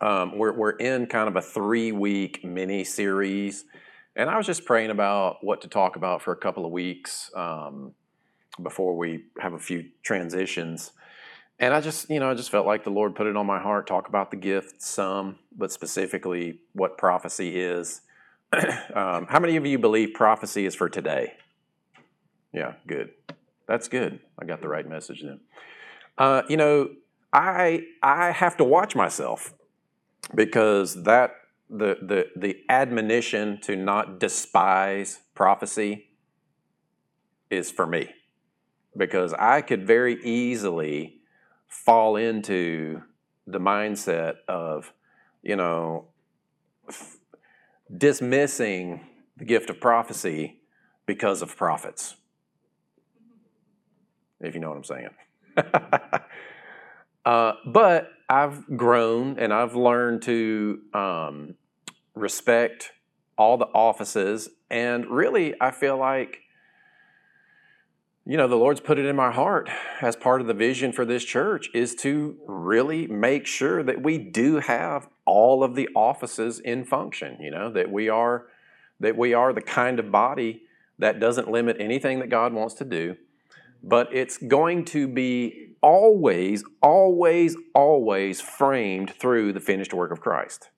Um, we're, we're in kind of a three week mini series, and I was just praying about what to talk about for a couple of weeks um, before we have a few transitions. And I just, you know, I just felt like the Lord put it on my heart talk about the gift some, but specifically what prophecy is. um, how many of you believe prophecy is for today? Yeah, good. That's good. I got the right message then. Uh, you know, I I have to watch myself because that the the the admonition to not despise prophecy is for me. Because I could very easily fall into the mindset of you know f- dismissing the gift of prophecy because of prophets. If you know what I'm saying. Uh, but I've grown and I've learned to um, respect all the offices. And really, I feel like, you know, the Lord's put it in my heart as part of the vision for this church is to really make sure that we do have all of the offices in function, you know, that we are that we are the kind of body that doesn't limit anything that God wants to do, but it's going to be always, always, always framed through the finished work of Christ.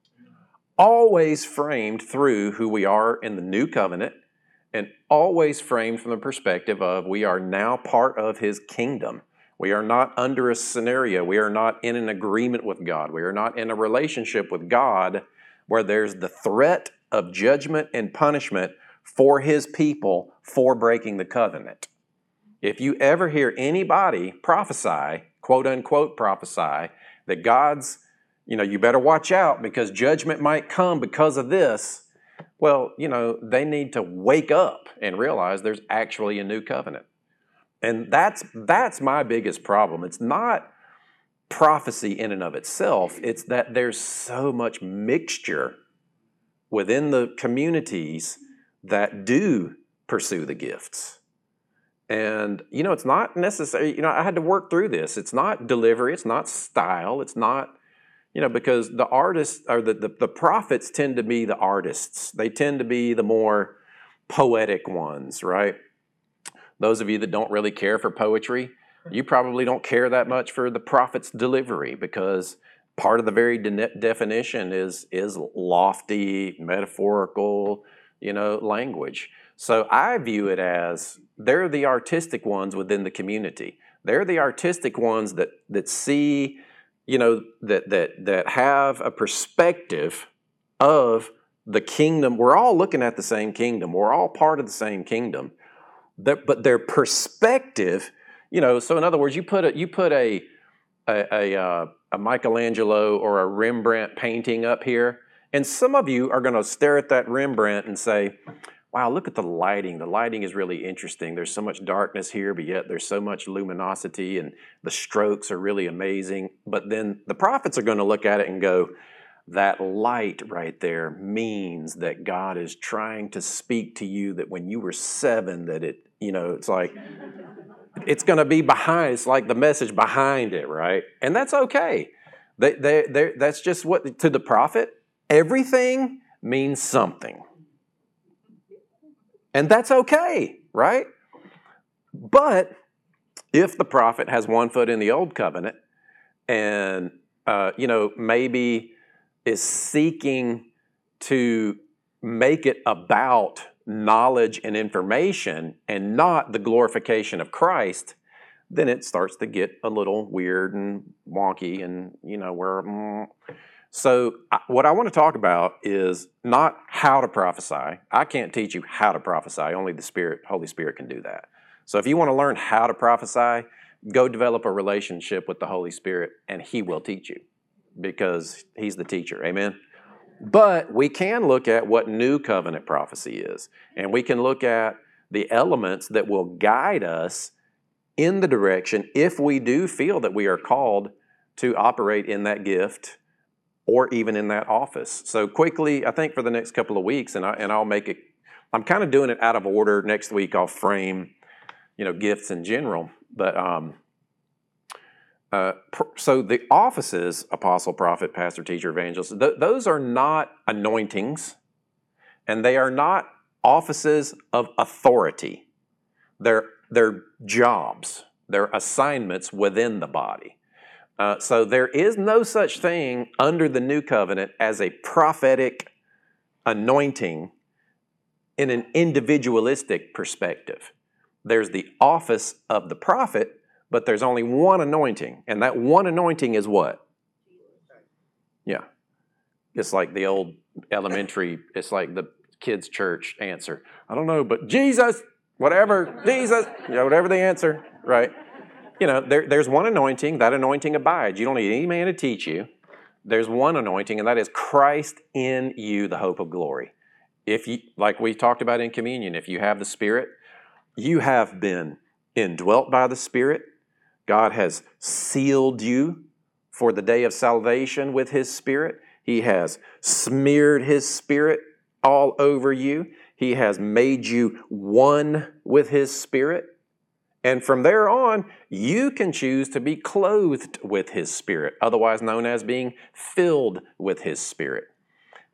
Always framed through who we are in the new covenant, and always framed from the perspective of we are now part of His kingdom. We are not under a scenario. We are not in an agreement with God. We are not in a relationship with God where there's the threat of judgment and punishment for His people for breaking the covenant. If you ever hear anybody prophesy, quote unquote prophesy, that God's, you know, you better watch out because judgment might come because of this, well, you know, they need to wake up and realize there's actually a new covenant. And that's that's my biggest problem. It's not prophecy in and of itself, it's that there's so much mixture within the communities that do pursue the gifts. And, you know, it's not necessary. You know, I had to work through this. It's not delivery, it's not style, it's not, you know, because the artists or the, the, the prophets tend to be the artists. They tend to be the more poetic ones, right? Those of you that don't really care for poetry, you probably don't care that much for the prophet's delivery because part of the very de- definition is is lofty, metaphorical, you know, language. So I view it as they're the artistic ones within the community. They're the artistic ones that that see, you know, that that that have a perspective of the kingdom. We're all looking at the same kingdom. We're all part of the same kingdom. but their perspective, you know, so in other words, you put a you put a a, a, uh, a Michelangelo or a Rembrandt painting up here, and some of you are going to stare at that Rembrandt and say, wow, look at the lighting. The lighting is really interesting. There's so much darkness here, but yet there's so much luminosity, and the strokes are really amazing. But then the prophets are going to look at it and go, that light right there means that God is trying to speak to you that when you were seven, that it, you know, it's like, it's going to be behind, it's like the message behind it, right? And that's okay. They, they, that's just what, to the prophet, everything means something. And that's okay, right? But if the prophet has one foot in the old covenant and, uh, you know, maybe is seeking to make it about knowledge and information and not the glorification of Christ, then it starts to get a little weird and wonky and, you know, where. Mm, so, what I want to talk about is not how to prophesy. I can't teach you how to prophesy. Only the Spirit, Holy Spirit, can do that. So, if you want to learn how to prophesy, go develop a relationship with the Holy Spirit, and He will teach you because He's the teacher. Amen. But we can look at what new covenant prophecy is, and we can look at the elements that will guide us in the direction if we do feel that we are called to operate in that gift or even in that office. So quickly, I think for the next couple of weeks, and I and I'll make it. I'm kind of doing it out of order. Next week, I'll frame, you know, gifts in general. But um, uh, so the offices, apostle, prophet, pastor, teacher, evangelist, th- those are not anointings, and they are not offices of authority. They're they're jobs. They're assignments within the body. Uh, so there is no such thing under the new covenant as a prophetic anointing in an individualistic perspective. There's the office of the prophet, but there's only one anointing, and that one anointing is what? Yeah. It's like the old elementary, it's like the kids' church answer. I don't know, but Jesus, whatever, Jesus, know, whatever the answer, right? You know, there, there's one anointing, that anointing abides. You don't need any man to teach you. There's one anointing, and that is Christ in you, the hope of glory. If you, like we talked about in communion, if you have the Spirit, you have been indwelt by the Spirit. God has sealed you for the day of salvation with His Spirit. He has smeared His Spirit all over you. He has made you one with His Spirit. And from there on, you can choose to be clothed with His Spirit, otherwise known as being filled with His Spirit.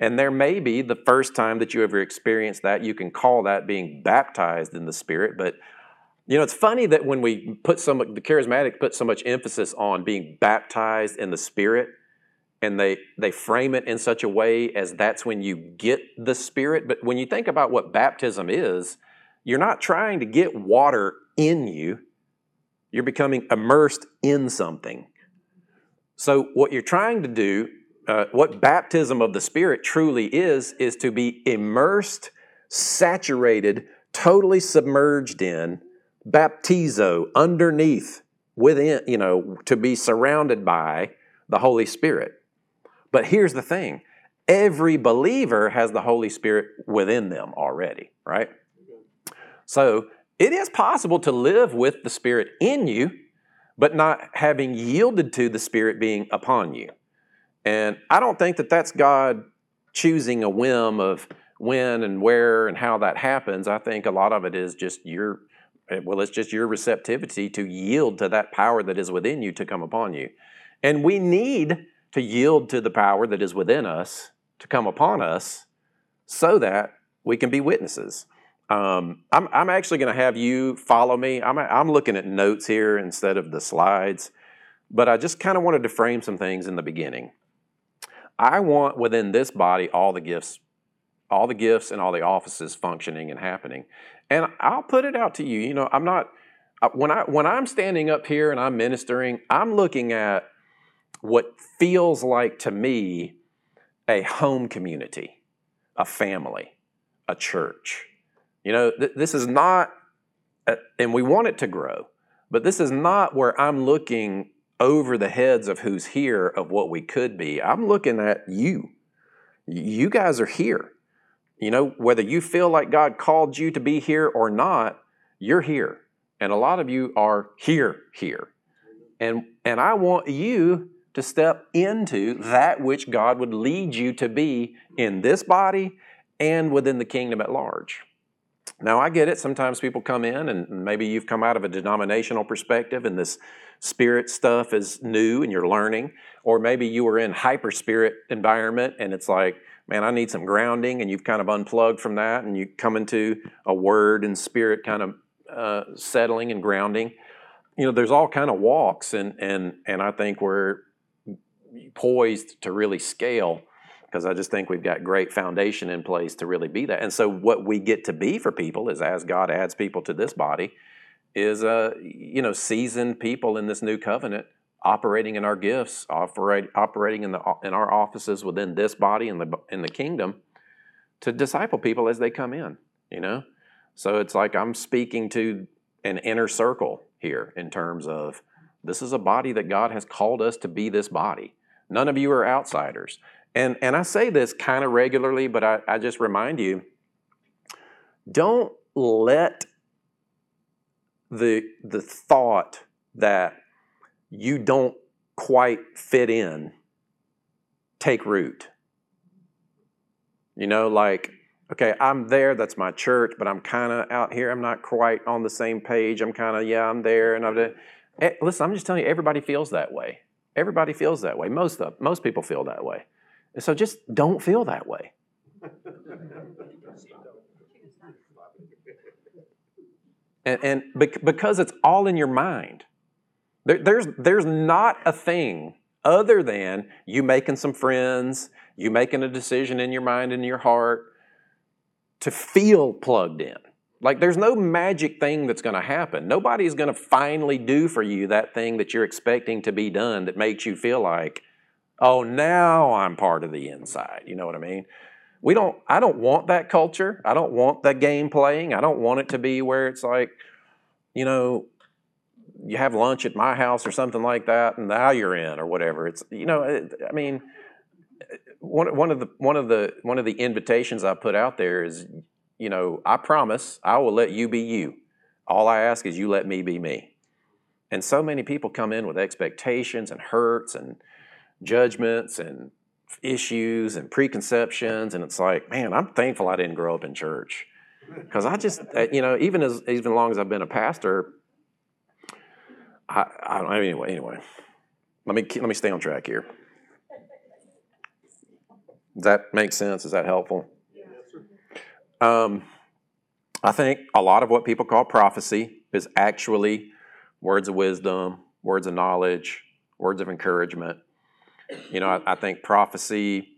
And there may be the first time that you ever experienced that, you can call that being baptized in the Spirit. But, you know, it's funny that when we put so much, the charismatic put so much emphasis on being baptized in the Spirit, and they, they frame it in such a way as that's when you get the Spirit. But when you think about what baptism is, you're not trying to get water in you, you're becoming immersed in something. So, what you're trying to do, uh, what baptism of the Spirit truly is, is to be immersed, saturated, totally submerged in, baptizo, underneath, within, you know, to be surrounded by the Holy Spirit. But here's the thing every believer has the Holy Spirit within them already, right? So it is possible to live with the Spirit in you, but not having yielded to the Spirit being upon you. And I don't think that that's God choosing a whim of when and where and how that happens. I think a lot of it is just your, well, it's just your receptivity to yield to that power that is within you to come upon you. And we need to yield to the power that is within us to come upon us so that we can be witnesses. Um, I'm, I'm actually going to have you follow me. I'm, I'm looking at notes here instead of the slides, but I just kind of wanted to frame some things in the beginning. I want within this body all the gifts, all the gifts and all the offices functioning and happening. And I'll put it out to you. You know, I'm not uh, when I when I'm standing up here and I'm ministering, I'm looking at what feels like to me a home community, a family, a church. You know, th- this is not, a, and we want it to grow, but this is not where I'm looking over the heads of who's here of what we could be. I'm looking at you. You guys are here. You know, whether you feel like God called you to be here or not, you're here. And a lot of you are here, here. And, and I want you to step into that which God would lead you to be in this body and within the kingdom at large. Now, I get it. Sometimes people come in, and maybe you've come out of a denominational perspective, and this spirit stuff is new and you're learning. Or maybe you were in hyper spirit environment, and it's like, man, I need some grounding, and you've kind of unplugged from that, and you come into a word and spirit kind of uh, settling and grounding. You know, there's all kind of walks, and and and I think we're poised to really scale because I just think we've got great foundation in place to really be that. And so what we get to be for people is as God adds people to this body is uh, you know seasoned people in this new covenant operating in our gifts, operate, operating in the in our offices within this body in the in the kingdom to disciple people as they come in, you know? So it's like I'm speaking to an inner circle here in terms of this is a body that God has called us to be this body. None of you are outsiders. And, and I say this kind of regularly, but I, I just remind you don't let the, the thought that you don't quite fit in take root. You know, like, okay, I'm there, that's my church, but I'm kind of out here, I'm not quite on the same page. I'm kind of, yeah, I'm there. And I'm. Eh, listen, I'm just telling you, everybody feels that way. Everybody feels that way. Most of most people feel that way. And so just don't feel that way. and, and because it's all in your mind. There, there's, there's not a thing other than you making some friends, you making a decision in your mind and your heart to feel plugged in. Like there's no magic thing that's going to happen. Nobody's going to finally do for you that thing that you're expecting to be done that makes you feel like, oh, now I'm part of the inside. You know what I mean? We don't I don't want that culture. I don't want that game playing. I don't want it to be where it's like, you know, you have lunch at my house or something like that, and now you're in or whatever. It's you know, I mean, one one of the one of the one of the invitations I put out there is, you know, I promise I will let you be you. All I ask is you let me be me. And so many people come in with expectations and hurts and judgments and issues and preconceptions, and it's like, man, I'm thankful I didn't grow up in church because I just, you know, even as even long as I've been a pastor, I, I don't anyway. Anyway, let me let me stay on track here. Does that make sense? Is that helpful? Um, I think a lot of what people call prophecy is actually words of wisdom, words of knowledge, words of encouragement. You know, I, I think prophecy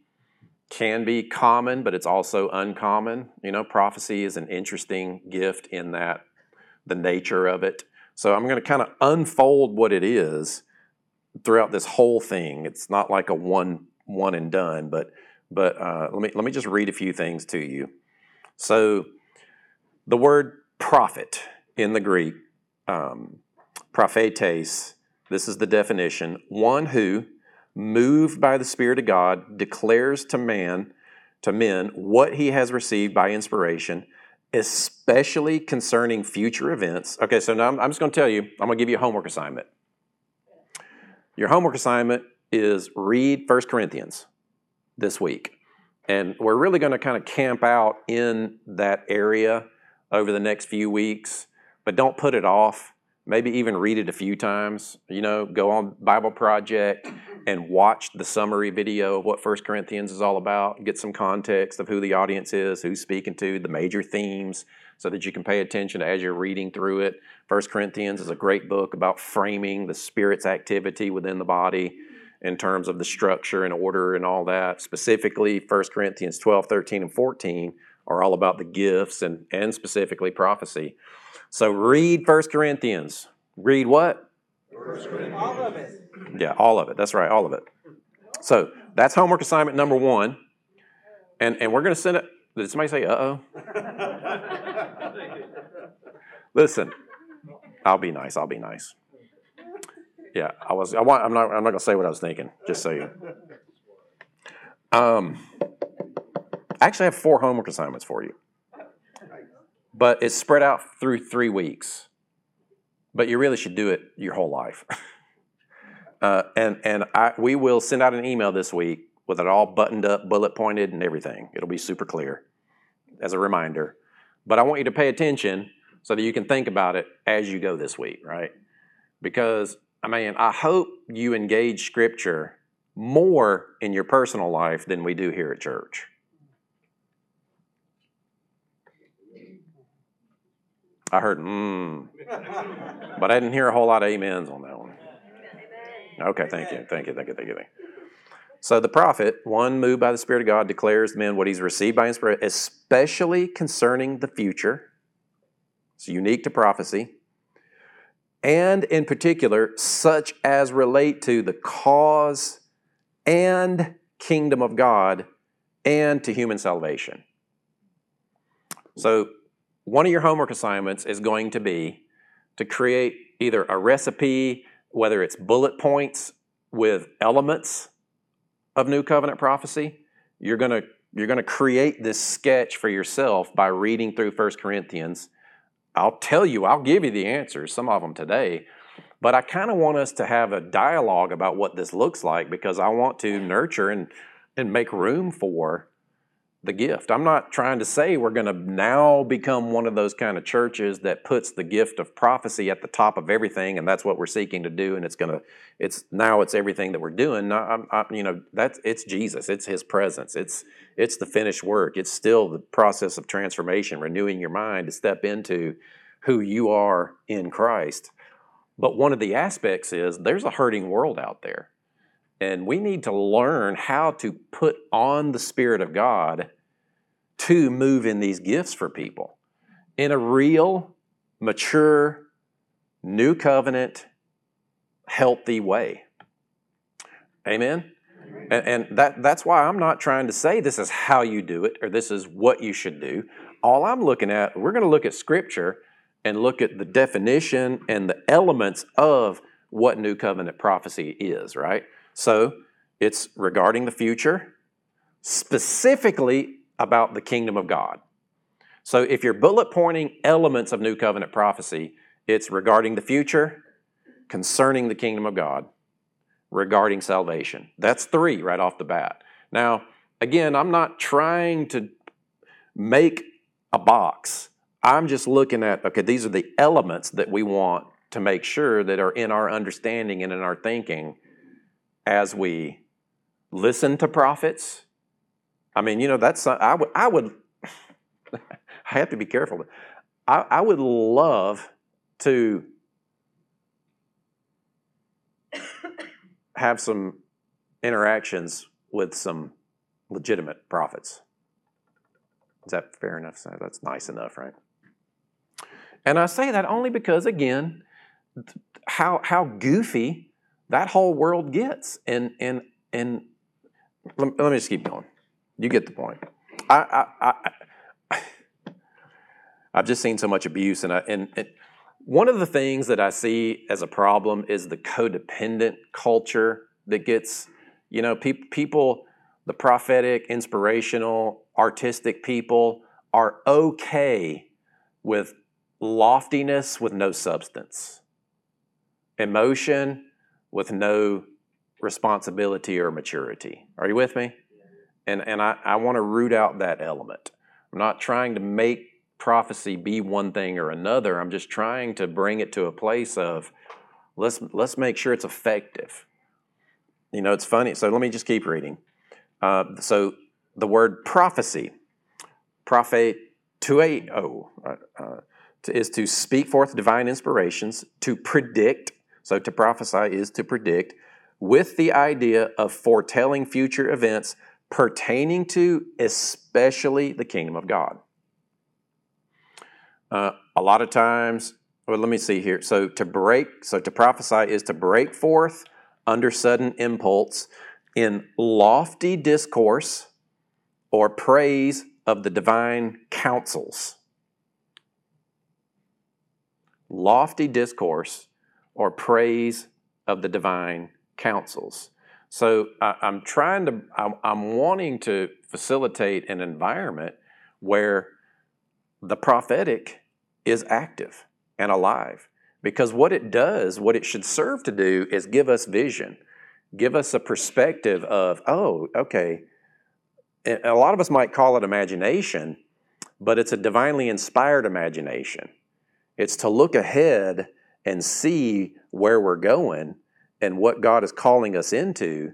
can be common, but it's also uncommon. You know, prophecy is an interesting gift in that the nature of it. So I'm going to kind of unfold what it is throughout this whole thing. It's not like a one one and done, but but uh, let me let me just read a few things to you. So the word prophet in the Greek, um, prophetes. This is the definition: one who, moved by the Spirit of God, declares to man, to men, what he has received by inspiration especially concerning future events. Okay, so now I'm, I'm just going to tell you, I'm going to give you a homework assignment. Your homework assignment is read 1 Corinthians this week. And we're really going to kind of camp out in that area over the next few weeks, but don't put it off maybe even read it a few times. You know, go on Bible Project and watch the summary video of what First Corinthians is all about. Get some context of who the audience is, who's speaking to, the major themes, so that you can pay attention as you're reading through it. First Corinthians is a great book about framing the Spirit's activity within the body in terms of the structure and order and all that. Specifically, 1 Corinthians 12, 13, and 14 are all about the gifts and, and specifically prophecy. So read 1 Corinthians. Read what? All of it. Yeah, all of it. That's right, all of it. So that's homework assignment number one. And, and we're going to send it. Did somebody say, uh oh? Listen, I'll be nice. I'll be nice. Yeah, I was. I want. I'm not. I'm not gonna say what I was thinking. Just so you. Um, I actually have four homework assignments for you but it's spread out through three weeks. But you really should do it your whole life. uh, and and I, we will send out an email this week with it all buttoned up, bullet pointed, and everything. It'll be super clear as a reminder. But I want you to pay attention so that you can think about it as you go this week, right? Because, I mean, I hope you engage Scripture more in your personal life than we do here at church. I heard mmm, but I didn't hear a whole lot of amens on that one. Okay, thank you, thank you, thank you, thank you. Thank you. So the prophet, one moved by the Spirit of God, declares to men what he's received by inspiration, especially concerning the future. It's unique to prophecy. And in particular, such as relate to the cause and kingdom of God and to human salvation. So one of your homework assignments is going to be to create either a recipe, whether it's bullet points with elements of New Covenant prophecy, you're going to you're going to create this sketch for yourself by reading through 1 Corinthians. I'll tell you, I'll give you the answers, some of them today, but I kind of want us to have a dialogue about what this looks like because I want to nurture and, and make room for the gift. I'm not trying to say we're going to now become one of those kind of churches that puts the gift of prophecy at the top of everything, and that's what we're seeking to do. And it's going to, it's now it's everything that we're doing. I, I, you know, that's it's Jesus. It's His presence. It's it's the finished work. It's still the process of transformation, renewing your mind to step into who you are in Christ. But one of the aspects is there's a hurting world out there. And we need to learn how to put on the Spirit of God to move in these gifts for people in a real, mature, new covenant, healthy way. Amen? And, and, that, that's why I'm not trying to say this is how you do it or this is what you should do. All I'm looking at, we're going to look at Scripture and look at the definition and the elements of what New Covenant prophecy is, right? So it's regarding the future, specifically about the kingdom of God. So if you're bullet pointing elements of New Covenant prophecy, it's regarding the future, concerning the kingdom of God, regarding salvation. That's three right off the bat. Now, again, I'm not trying to make a box. I'm just looking at, okay, these are the elements that we want to make sure that are in our understanding and in our thinking as we listen to prophets, I mean, you know, that's I would I would I have to be careful. I, I would love to have some interactions with some legitimate prophets. Is that fair enough? That's nice enough, right? And I say that only because, again, how how goofy that whole world gets, and and and let, let me just keep going. You get the point. I, I, I, have just seen so much abuse, and, I, and, and one of the things that I see as a problem is the codependent culture that gets, you know, pe- people, the prophetic, inspirational, artistic people are okay with loftiness with no substance, emotion with no responsibility or maturity. Are you with me? And, and I, I want to root out that element. I'm not trying to make prophecy be one thing or another. I'm just trying to bring it to a place of let's, let's make sure it's effective. You know, it's funny. So let me just keep reading. Uh, so the word prophecy, prophet tueo, uh, uh, is to speak forth divine inspirations, to predict. So to prophesy is to predict, with the idea of foretelling future events pertaining to especially the kingdom of God. Uh, a lot of times, well, let me see here. So to break, so to prophesy is to break forth under sudden impulse in lofty discourse or praise of the divine counsels. Lofty discourse or praise of the divine counsels. So I, am trying to, I'm, I'm wanting to facilitate an environment where the prophetic is active and alive. Because what it does, what it should serve to do, is give us vision, give us a perspective of, oh, okay. A lot of us might call it imagination, but it's a divinely inspired imagination. It's to look ahead and see where we're going and what God is calling us into,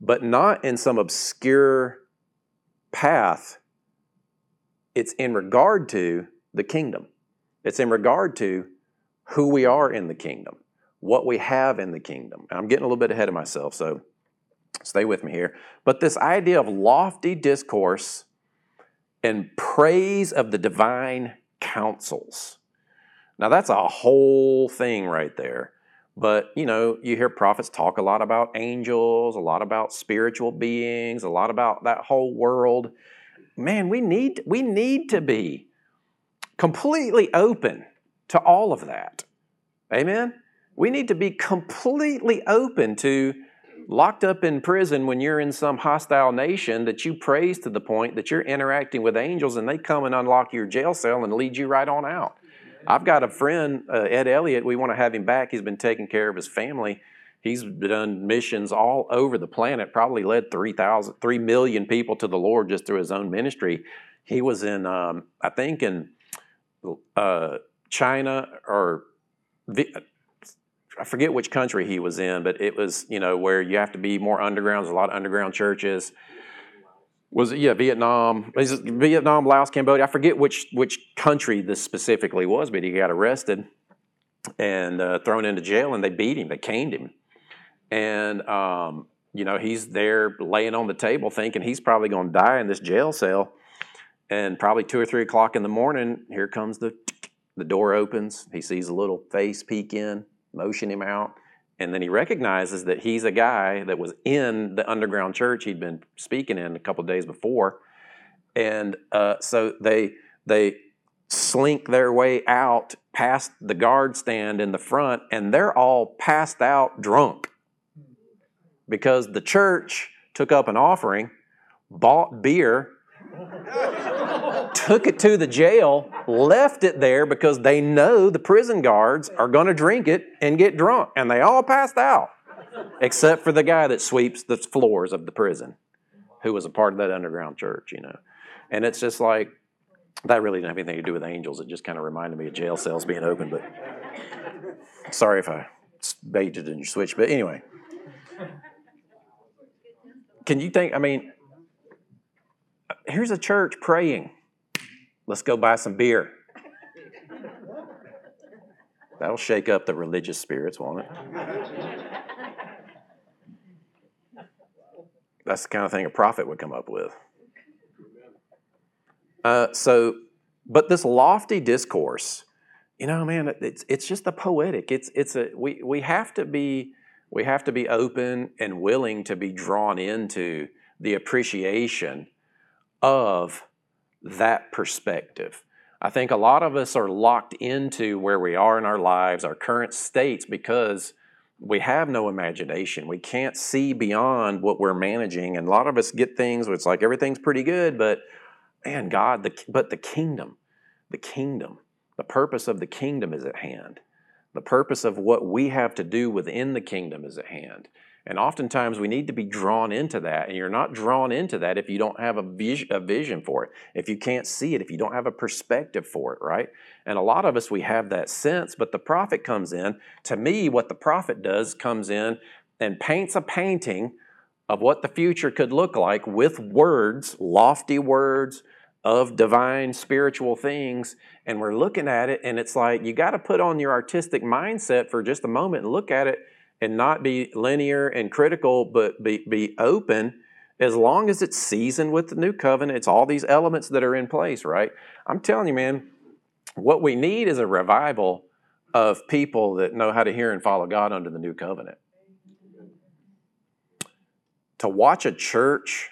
but not in some obscure path. It's in regard to the kingdom. It's in regard to who we are in the kingdom, what we have in the kingdom. I'm getting a little bit ahead of myself, so stay with me here. But this idea of lofty discourse and praise of the divine counsels. Now, that's a whole thing right there. But, you know, you hear prophets talk a lot about angels, a lot about spiritual beings, a lot about that whole world. Man, we need, we need to be completely open to all of that. Amen? We need to be completely open to locked up in prison when you're in some hostile nation that you praise to the point that you're interacting with angels and they come and unlock your jail cell and lead you right on out. I've got a friend, uh, Ed Elliott. We want to have him back. He's been taking care of his family. He's done missions all over the planet, probably led 3,000, 3 million people to the Lord just through his own ministry. He was in, um, I think, in uh, China or I forget which country he was in, but it was, you know, where you have to be more underground. There's a lot of underground churches. Was it, yeah, Vietnam, Vietnam, Laos, Cambodia. I forget which which country this specifically was, but he got arrested and uh, thrown into jail, and they beat him. They caned him, and um, you know he's there laying on the table, thinking he's probably going to die in this jail cell. And probably two or three o'clock in the morning, here comes the the door opens. He sees a little face peek in motion him out. And then he recognizes that he's a guy that was in the underground church he'd been speaking in a couple days before. And uh, so they, they slink their way out past the guard stand in the front, and they're all passed out drunk because the church took up an offering, bought beer, took it to the jail, left it there because they know the prison guards are going to drink it and get drunk. And they all passed out, except for the guy that sweeps the floors of the prison, who was a part of that underground church, you know. And it's just like, that really didn't have anything to do with angels. It just kind of reminded me of jail cells being open. But sorry if I baited and switched. But anyway, can you think? I mean, here's a church praying. Let's go buy some beer. That'll shake up the religious spirits, won't it? That's the kind of thing a prophet would come up with. Uh, so, but this lofty discourse, you know, man, it's it's just the poetic. It's it's a we we have to be we have to be open and willing to be drawn into the appreciation of that perspective. I think a lot of us are locked into where we are in our lives, our current states, because we have no imagination. We can't see beyond what we're managing. And a lot of us get things where it's like everything's pretty good, but man, God, the, but the kingdom, the kingdom, the purpose of the kingdom is at hand. The purpose of what we have to do within the kingdom is at hand. And oftentimes we need to be drawn into that. And you're not drawn into that if you don't have a vision, a vision for it, if you can't see it, if you don't have a perspective for it, right? And a lot of us, we have that sense, but the prophet comes in. To me, what the prophet does comes in and paints a painting of what the future could look like with words, lofty words, of divine spiritual things and we're looking at it and it's like you got to put on your artistic mindset for just a moment and look at it and not be linear and critical, but be, be open as long as it's seasoned with the new covenant. It's all these elements that are in place, right? I'm telling you, man, what we need is a revival of people that know how to hear and follow God under the new covenant. To watch a church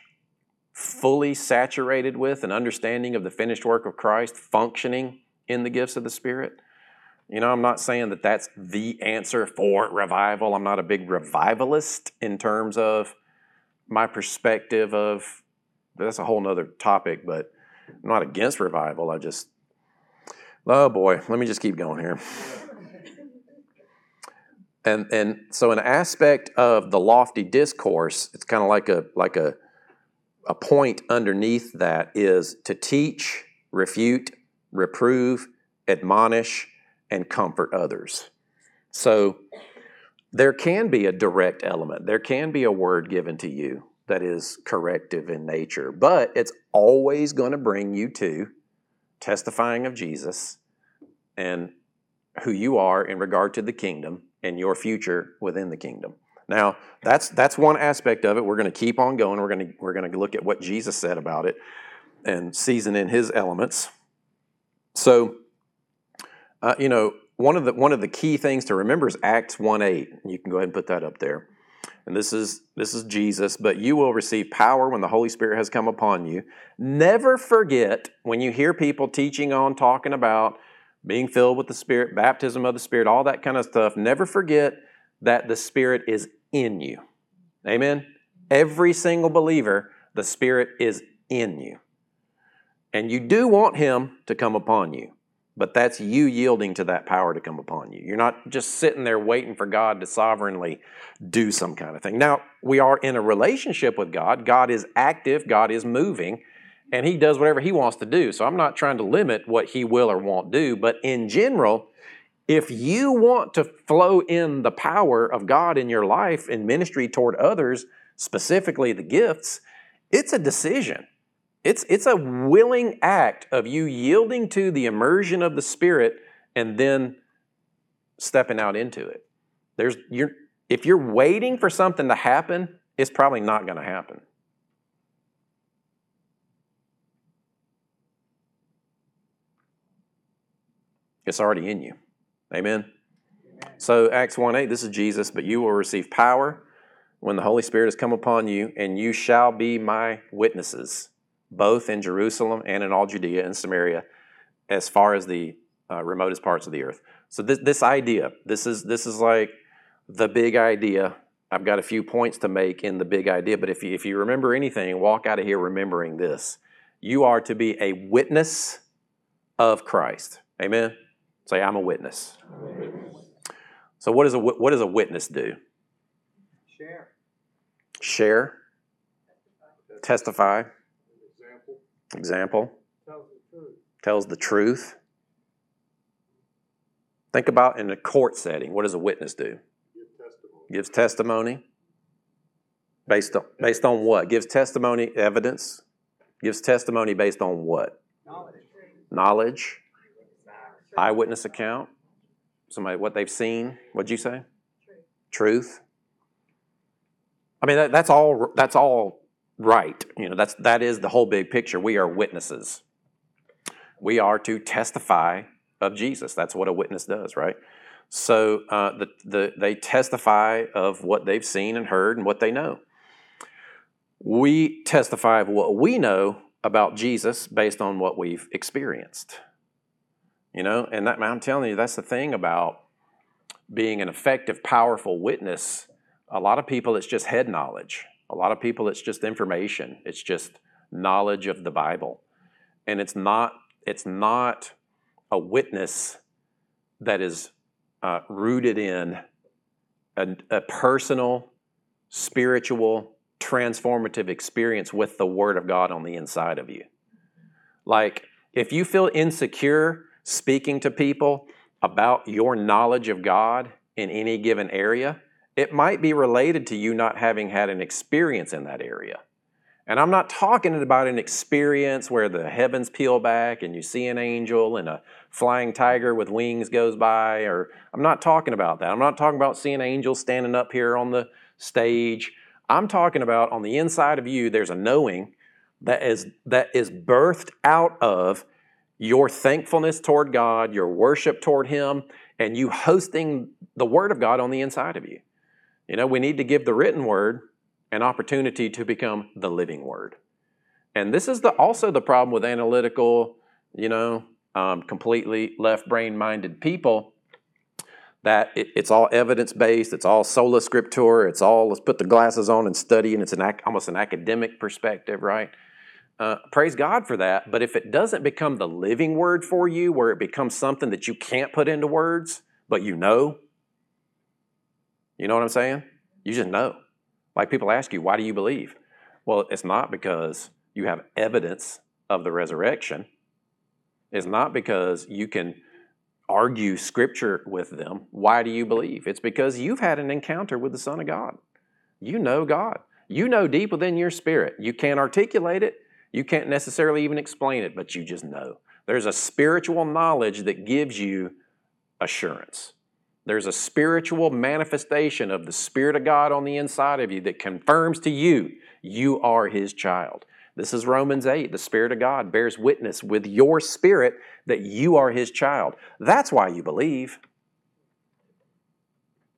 fully saturated with an understanding of the finished work of Christ, functioning in the gifts of the Spirit, you know, I'm not saying that that's the answer for revival. I'm not a big revivalist in terms of my perspective of that's a whole nother topic, but I'm not against revival. I just, oh boy, let me just keep going here. And, and so an aspect of the lofty discourse, it's kind of like a like a a point underneath that is to teach, refute, reprove, admonish, and comfort others. So there can be a direct element, there can be a word given to you that is corrective in nature, but it's always going to bring you to testifying of Jesus and who you are in regard to the kingdom and your future within the kingdom. Now, that's that's one aspect of it. We're going to keep on going. We're going to we're going to look at what Jesus said about it and season in his elements. So, uh, you know, one of the one of the key things to remember is Acts 1:8. You can go ahead and put that up there. And this is this is Jesus, but you will receive power when the Holy Spirit has come upon you. Never forget when you hear people teaching on talking about being filled with the Spirit, baptism of the Spirit, all that kind of stuff, never forget that the Spirit is in you. Amen? Every single believer, the Spirit is in you. And you do want Him to come upon you, but that's you yielding to that power to come upon you. You're not just sitting there waiting for God to sovereignly do some kind of thing. Now, we are in a relationship with God. God is active, God is moving, and He does whatever He wants to do. So I'm not trying to limit what He will or won't do, but in general, if you want to flow in the power of God in your life in ministry toward others, specifically the gifts, it's a decision. It's, it's a willing act of you yielding to the immersion of the Spirit and then stepping out into it. There's, you're, if you're waiting for something to happen, it's probably not going to happen. It's already in you. Amen. So Acts 1 8, this is Jesus, but you will receive power when the Holy Spirit has come upon you, and you shall be my witnesses, both in Jerusalem and in all Judea and Samaria, as far as the uh, remotest parts of the earth. So this, this idea, this is this is like the big idea. I've got a few points to make in the big idea, but if you, if you remember anything, walk out of here remembering this. You are to be a witness of Christ. Amen. Say, I'm a witness. So, what, is a, what does a witness do? Share. Share, testify, Example. Example, Tells the truth. tells the truth. Think about in a court setting, what does a witness do? Give testimony. Gives testimony. Based on, based on what? Gives testimony, evidence. Gives testimony based on what? Knowledge. Knowledge, eyewitness account. Somebody, what they've seen. What'd you say? Truth. I mean, that, that's all. That's all right. You know, that's that is the whole big picture. We are witnesses. We are to testify of Jesus. That's what a witness does, right? So uh, the, the, they testify of what they've seen and heard and what they know. We testify of what we know about Jesus based on what we've experienced. You know, and that, I'm telling you, that's the thing about being an effective, powerful witness. A lot of people, it's just head knowledge. A lot of people, it's just information. It's just knowledge of the Bible, and it's not. It's not a witness that is uh, rooted in a, a personal, spiritual, transformative experience with the Word of God on the inside of you. Like, if you feel insecure speaking to people about your knowledge of God in any given area, it might be related to you not having had an experience in that area. And I'm not talking about an experience where the heavens peel back and you see an angel and a flying tiger with wings goes by, or I'm not talking about that. I'm not talking about seeing angels standing up here on the stage. I'm talking about on the inside of you, there's a knowing that is, that is birthed out of your thankfulness toward God, your worship toward Him, and you hosting the Word of God on the inside of you. You know, we need to give the written Word an opportunity to become the living Word. And this is the, also the problem with analytical, you know, um, completely left brain minded people that it, it's all evidence based, it's all sola scriptura, it's all let's put the glasses on and study, and it's an ac- almost an academic perspective, right? Uh, praise God for that. But if it doesn't become the living word for you, where it becomes something that you can't put into words, but you know, you know what I'm saying? You just know. Like people ask you, why do you believe? Well, it's not because you have evidence of the resurrection. It's not because you can argue scripture with them. Why do you believe? It's because you've had an encounter with the Son of God. You know God. You know deep within your spirit. You can't articulate it, you can't necessarily even explain it, but you just know. There's a spiritual knowledge that gives you assurance. There's a spiritual manifestation of the Spirit of God on the inside of you that confirms to you you are His child. This is Romans 8. The Spirit of God bears witness with your spirit that you are His child. That's why you believe.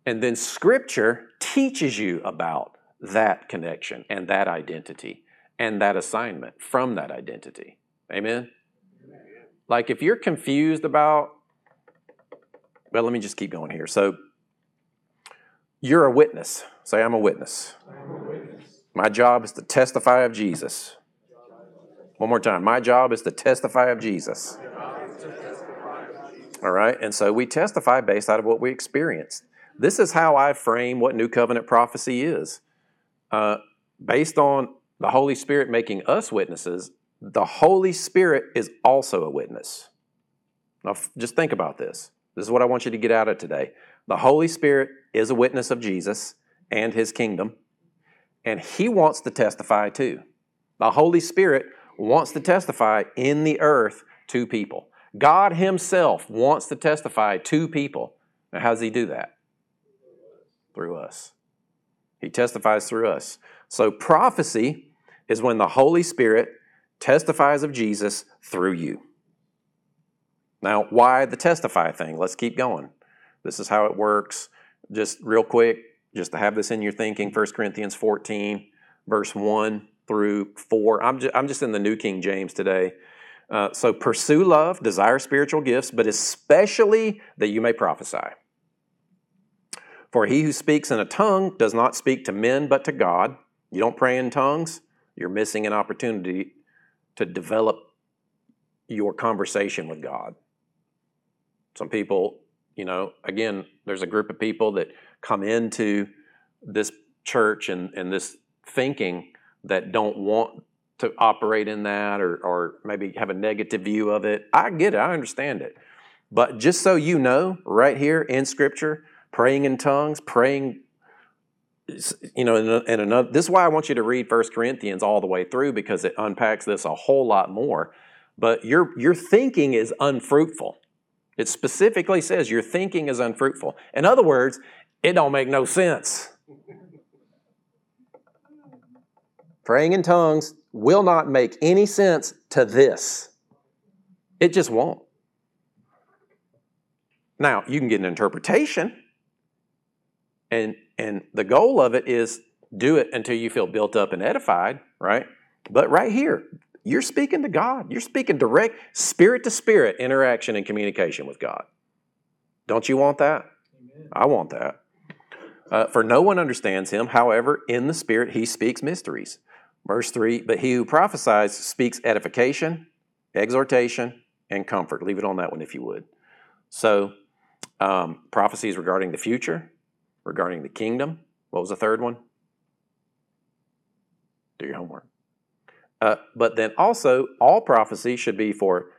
And then Scripture teaches you about that connection and that identity and that assignment from that identity. Amen? Like if you're confused about, well, let me just keep going here. So, You're a witness. Say, I'm a witness. My job is to testify of Jesus. One more time. My job is to testify of Jesus. All right. And so we testify based out of what we experienced. This is how I frame what New Covenant prophecy is. Uh, based on the Holy Spirit making us witnesses, the Holy Spirit is also a witness. Now, f- just think about this. This is what I want you to get out of today. The Holy Spirit is a witness of Jesus and his kingdom, and he wants to testify too. The Holy Spirit wants to testify in the earth to people. God himself wants to testify to people. Now, how does he do that? Through us. He testifies through us. So, prophecy is when the Holy Spirit testifies of Jesus through you. Now, why the testify thing? Let's keep going. This is how it works. Just real quick, just to have this in your thinking 1 Corinthians 14, verse 1 through 4. I'm just, I'm just in the New King James today. Uh, so, pursue love, desire spiritual gifts, but especially that you may prophesy. For he who speaks in a tongue does not speak to men but to God. You don't pray in tongues, you're missing an opportunity to develop your conversation with God. Some people, you know, again, there's a group of people that come into this church and, and this thinking that don't want to operate in that or, or maybe have a negative view of it. I get it, I understand it. But just so you know, right here in Scripture, praying in tongues, praying, you know, in another. This is why I want you to read First Corinthians all the way through because it unpacks this a whole lot more. But your your thinking is unfruitful. It specifically says your thinking is unfruitful. In other words, it don't make no sense. Praying in tongues will not make any sense to this. It just won't. Now, you can get an interpretation, and, and the goal of it is do it until you feel built up and edified, right? But right here, you're speaking to God. You're speaking direct, spirit to spirit interaction and communication with God. Don't you want that? Amen. I want that. Uh, for no one understands him. However, in the spirit, he speaks mysteries. Verse 3 But he who prophesies speaks edification, exhortation, and comfort. Leave it on that one if you would. So, um, prophecies regarding the future, regarding the kingdom. What was the third one? Do your homework. Uh, but then also, all prophecy should be for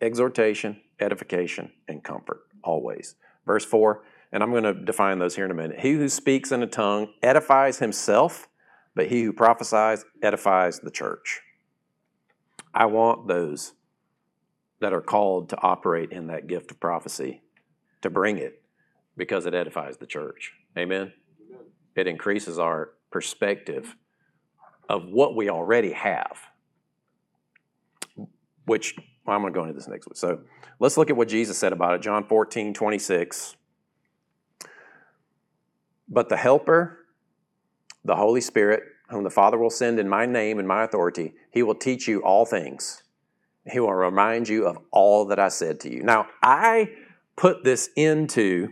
exhortation, edification, and comfort, always. Verse 4, and I'm going to define those here in a minute. He who speaks in a tongue edifies himself, but he who prophesies edifies the church. I want those that are called to operate in that gift of prophecy to bring it because it edifies the church. Amen? Amen. It increases our perspective of what we already have, which well, I'm going to go into this next week. So let's look at what Jesus said about it. John 14, 26. But the Helper, the Holy Spirit, whom the Father will send in my name and my authority, he will teach you all things. He will remind you of all that I said to you. Now, I put this into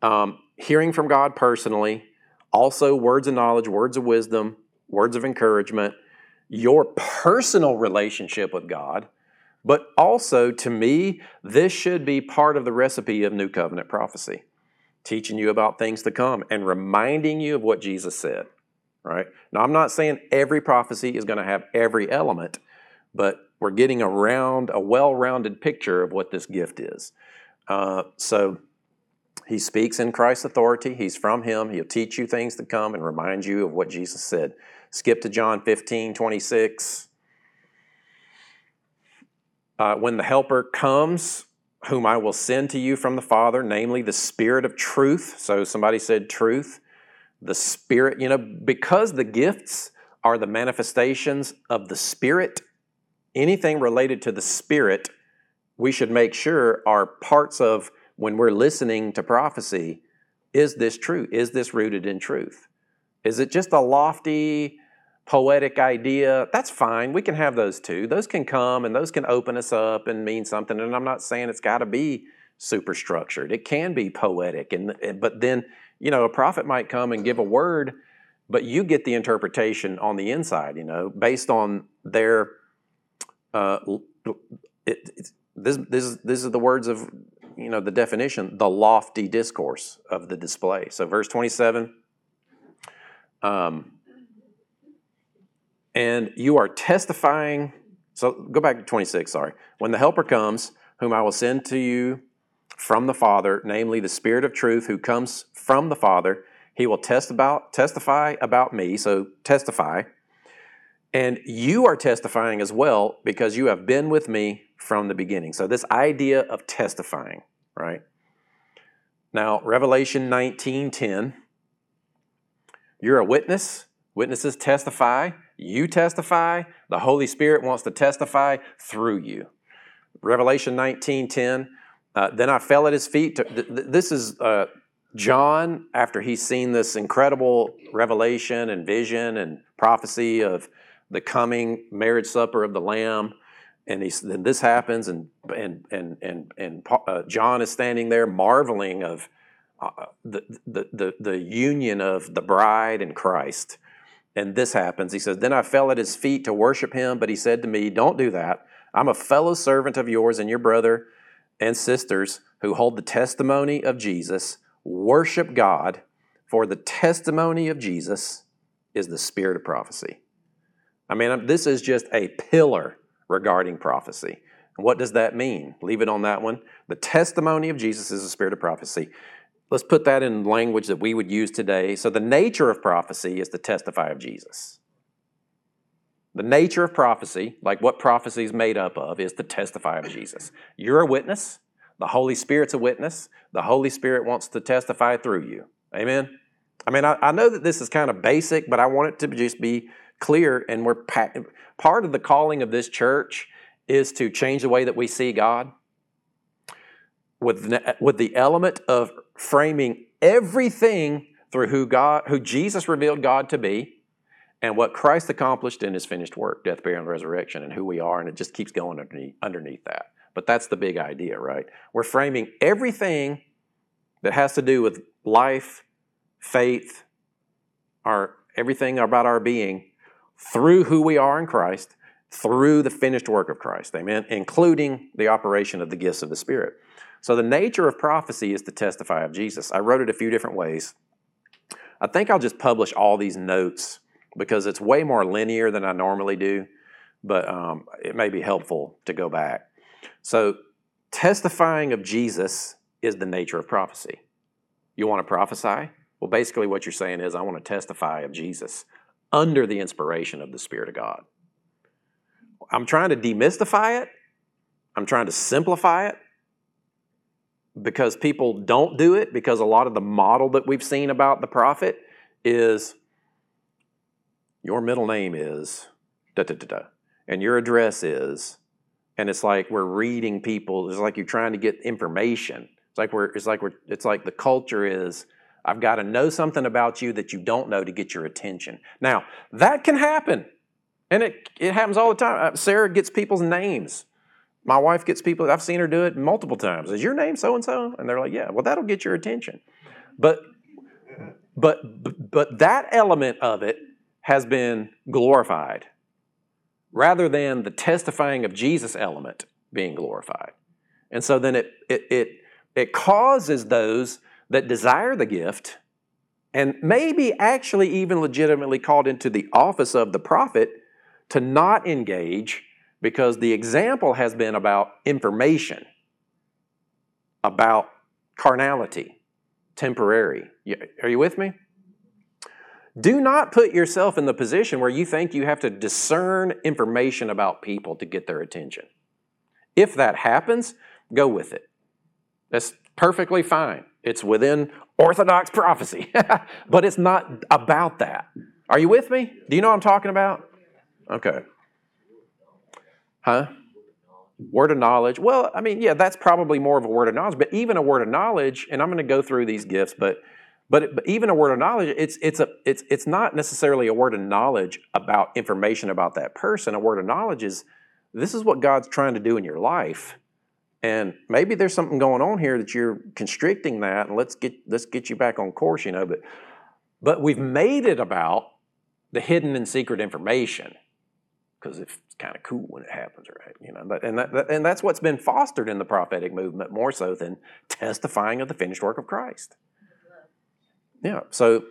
um, hearing from God personally, also words of knowledge, words of wisdom, words of encouragement, your personal relationship with God. But also, to me, this should be part of the recipe of New Covenant prophecy, teaching you about things to come and reminding you of what Jesus said. Right? Now, I'm not saying every prophecy is going to have every element, but we're getting around a well rounded picture of what this gift is. Uh, so, he speaks in Christ's authority. He's from Him. He'll teach you things to come and remind you of what Jesus said. Skip to John 15, 26. Uh, when the Helper comes, whom I will send to you from the Father, namely the Spirit of truth. So somebody said truth. The Spirit, you know, because the gifts are the manifestations of the Spirit, anything related to the Spirit, we should make sure are parts of when we're listening to prophecy is this true? Is this rooted in truth? Is it just a lofty, poetic idea? That's fine. We can have those too. Those can come and those can open us up and mean something. And I'm not saying it's got to be super structured. It can be poetic, and but then you know, a prophet might come and give a word, but you get the interpretation on the inside, you know, based on their. Uh, it, this, this, this is the words of, you know, the definition, the lofty discourse of the display. So, verse 27. Um, and you are testifying. So, go back to 26, sorry. When the Helper comes, whom I will send to you from the Father, namely the Spirit of truth who comes from the Father, he will test about, testify about me. So, testify. And you are testifying as well because you have been with me from the beginning. So, this idea of testifying, right? Now, Revelation 19 10, you're a witness. Witnesses testify. You testify. The Holy Spirit wants to testify through you. Revelation 19 10, uh, then I fell at his feet. To, th- th- this is uh, John after he's seen this incredible revelation and vision and prophecy of the coming marriage supper of the Lamb. And he's, then this happens, and and and and and uh, John is standing there marveling of uh, the, the the the union of the bride and Christ. And this happens. He says, "Then I fell at his feet to worship him, but he said to me, "Don't do that. I'm a fellow servant of yours and your brother and sisters who hold the testimony of Jesus. Worship God, for the testimony of Jesus is the spirit of prophecy." I mean, this is just a pillar regarding prophecy. What does that mean? Leave it on that one. The testimony of Jesus is the spirit of prophecy. Let's put that in language that we would use today. So, the nature of prophecy is to testify of Jesus. The nature of prophecy, like what prophecy is made up of, is to testify of Jesus. You're a witness. The Holy Spirit's a witness. The Holy Spirit wants to testify through you. Amen? I mean, I, I know that this is kind of basic, but I want it to just be clear. And we're part of the calling of this church is to change the way that we see God with, with the element of framing everything through who God, who Jesus revealed God to be, and what Christ accomplished in His finished work, death, burial, and resurrection, and who we are, and it just keeps going underneath, underneath that. But that's the big idea, right? We're framing everything that has to do with life, faith, our everything about our being through who we are in Christ, through the finished work of Christ, amen, including the operation of the gifts of the Spirit. So the nature of prophecy is to testify of Jesus. I wrote it a few different ways. I think I'll just publish all these notes because it's way more linear than I normally do, but um, it may be helpful to go back. So, testifying of Jesus is the nature of prophecy. You want to prophesy? Well, basically, what you're saying is, I want to testify of Jesus under the inspiration of the Spirit of God. I'm trying to demystify it, I'm trying to simplify it because people don't do it, because a lot of the model that we've seen about the prophet is your middle name is da da da da, and your address is, and it's like we're reading people. It's like you're trying to get information. It's like we're. It's like we're. It's like the culture is. I've got to know something about you that you don't know to get your attention. Now, that can happen. And it, it happens all the time. Uh, Sarah gets people's names. My wife gets people, I've seen her do it multiple times. Is your name so and so? And they're like, yeah, well, that'll get your attention. But, but, but that element of it has been glorified rather than the testifying of Jesus element being glorified. And so then it, it, it, it causes those that desire the gift and maybe actually even legitimately called into the office of the prophet to not engage because the example has been about information, about carnality, temporary. Are you with me? Do not put yourself in the position where you think you have to discern information about people to get their attention. If that happens, go with it. That's perfectly fine. It's within Orthodox prophecy, but it's not about that. Are you with me? Do you know what I'm talking about? Okay. Huh? Word of knowledge. Well, I mean, yeah, that's probably more of a word of knowledge, but even a word of knowledge, and I'm going to go through these gifts, but but, but even a word of knowledge, it's it's a it's it's not necessarily a word of knowledge about information about that person. A word of knowledge is this is what God's trying to do in your life. And maybe there's something going on here that you're constricting that, and let's get let's get you back on course, you know. But but we've made it about the hidden and secret information because it's kind of cool when it happens, right? You know, but, and that, and that's what's been fostered in the prophetic movement more so than testifying of the finished work of Christ. Yeah. So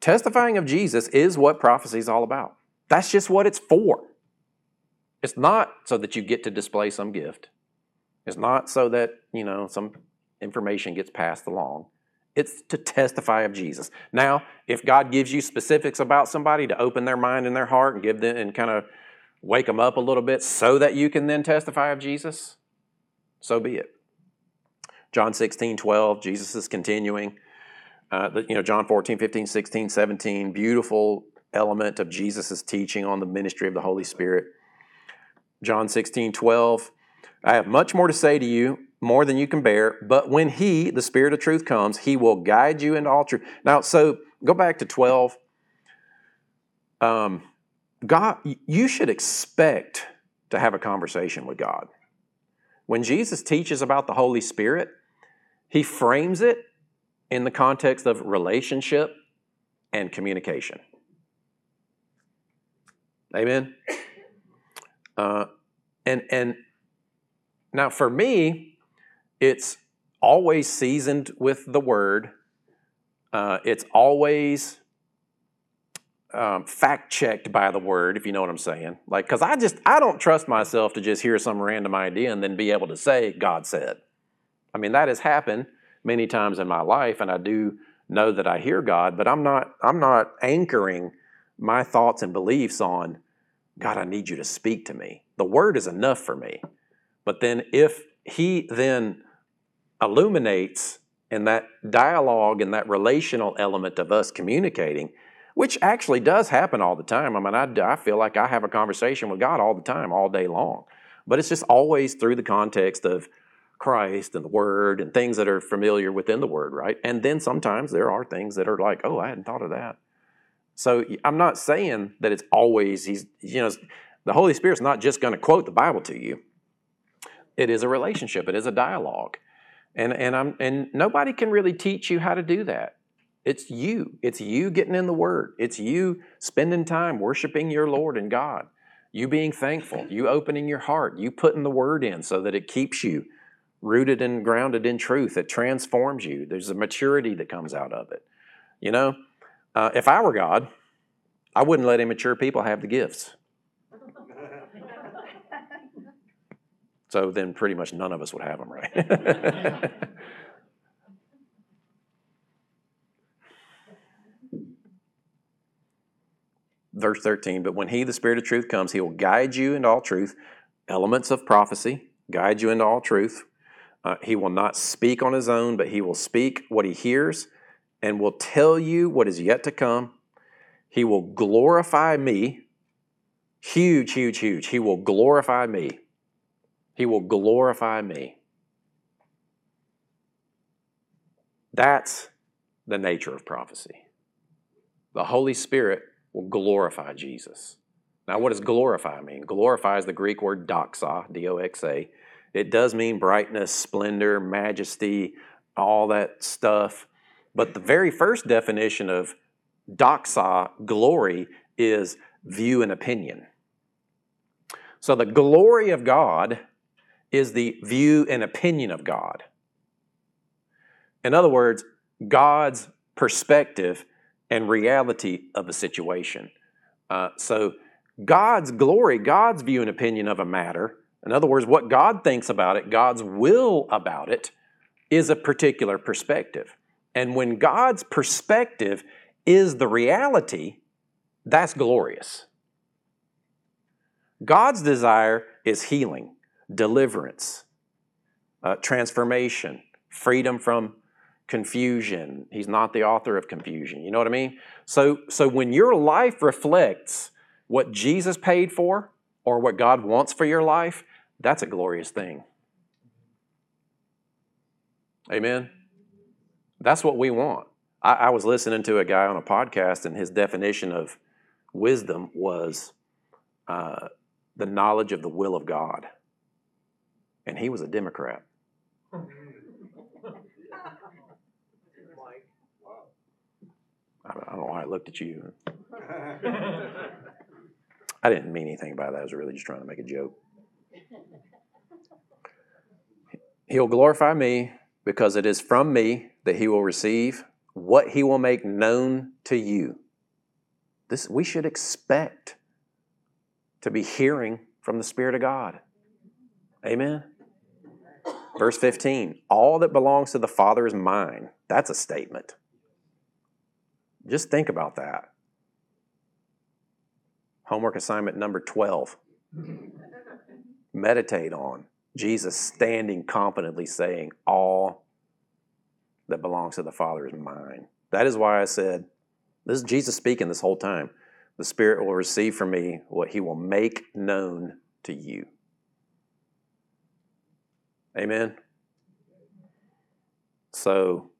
testifying of Jesus is what prophecy is all about. That's just what it's for. It's not so that you get to display some gift. It's not so that, you know, some information gets passed along. It's to testify of Jesus. Now, if God gives you specifics about somebody to open their mind and their heart and give them and kind of wake them up a little bit so that you can then testify of Jesus, so be it. John 16, 12, Jesus is continuing. Uh, you know, John 14, 15, 16, 17, beautiful element of Jesus' teaching on the ministry of the Holy Spirit. John 16, 12, I have much more to say to you, more than you can bear, but when He, the Spirit of truth, comes, He will guide you into all truth. Now, so go back to 12. Um, God, you should expect to have a conversation with God. When Jesus teaches about the Holy Spirit, He frames it in the context of relationship and communication. Amen. Uh, and and now for me, it's always seasoned with the word. Uh, it's always um, fact checked by the word, if you know what I'm saying. Like, because I just I don't trust myself to just hear some random idea and then be able to say God said. I mean that has happened many times in my life, and I do know that I hear God, but I'm not I'm not anchoring my thoughts and beliefs on God. I need you to speak to me. The word is enough for me. But then if He then illuminates in that dialogue and that relational element of us communicating, which actually does happen all the time. I mean, I, I feel like I have a conversation with God all the time, all day long. But it's just always through the context of Christ and the Word and things that are familiar within the Word, right? And then sometimes there are things that are like, oh, I hadn't thought of that. So I'm not saying that it's always, he's, you know, the Holy Spirit's not just going to quote the Bible to you. It is a relationship, it is a dialogue. And, and, I'm, and nobody can really teach you how to do that. It's you. It's you getting in the Word. It's you spending time worshiping your Lord and God. You being thankful. You opening your heart. You putting the Word in so that it keeps you rooted and grounded in truth. It transforms you. There's a maturity that comes out of it. You know, uh, if I were God, I wouldn't let immature people have the gifts. So then pretty much none of us would have them, right? Verse 13, but when he, the Spirit of truth, comes, he will guide you into all truth, elements of prophecy, guide you into all truth. Uh, he will not speak on his own, but he will speak what he hears and will tell you what is yet to come. He will glorify me. Huge, huge, huge. He will glorify me. He will glorify me. That's the nature of prophecy. The Holy Spirit will glorify Jesus. Now, what does glorify mean? Glorify is the Greek word doxa, D O X A. It does mean brightness, splendor, majesty, all that stuff. But the very first definition of doxa, glory, is view and opinion. So the glory of God is the view and opinion of God. In other words, God's perspective and reality of a situation. Uh, so, God's glory, God's view and opinion of a matter, in other words, what God thinks about it, God's will about it, is a particular perspective. And when God's perspective is the reality, that's glorious. God's desire is healing, deliverance, uh, transformation, freedom from confusion. He's not the author of confusion. You know what I mean? So, so when your life reflects what Jesus paid for or what God wants for your life, that's a glorious thing. Amen? That's what we want. I, I was listening to a guy on a podcast, and his definition of wisdom was uh, the knowledge of the will of God. and he was a Democrat. I don't know why I looked at you. I didn't mean anything by that. I was really just trying to make a joke. He'll glorify me because it is from me that he will receive what he will make known to you. This we should expect to be hearing from the Spirit of God. Amen. Verse 15, all that belongs to the Father is mine. That's a statement. Just think about that. Homework assignment number 12. Meditate on Jesus standing confidently saying, All that belongs to the Father is mine. That is why I said, This is Jesus speaking this whole time. The Spirit will receive from me what He will make known to you. Amen. So,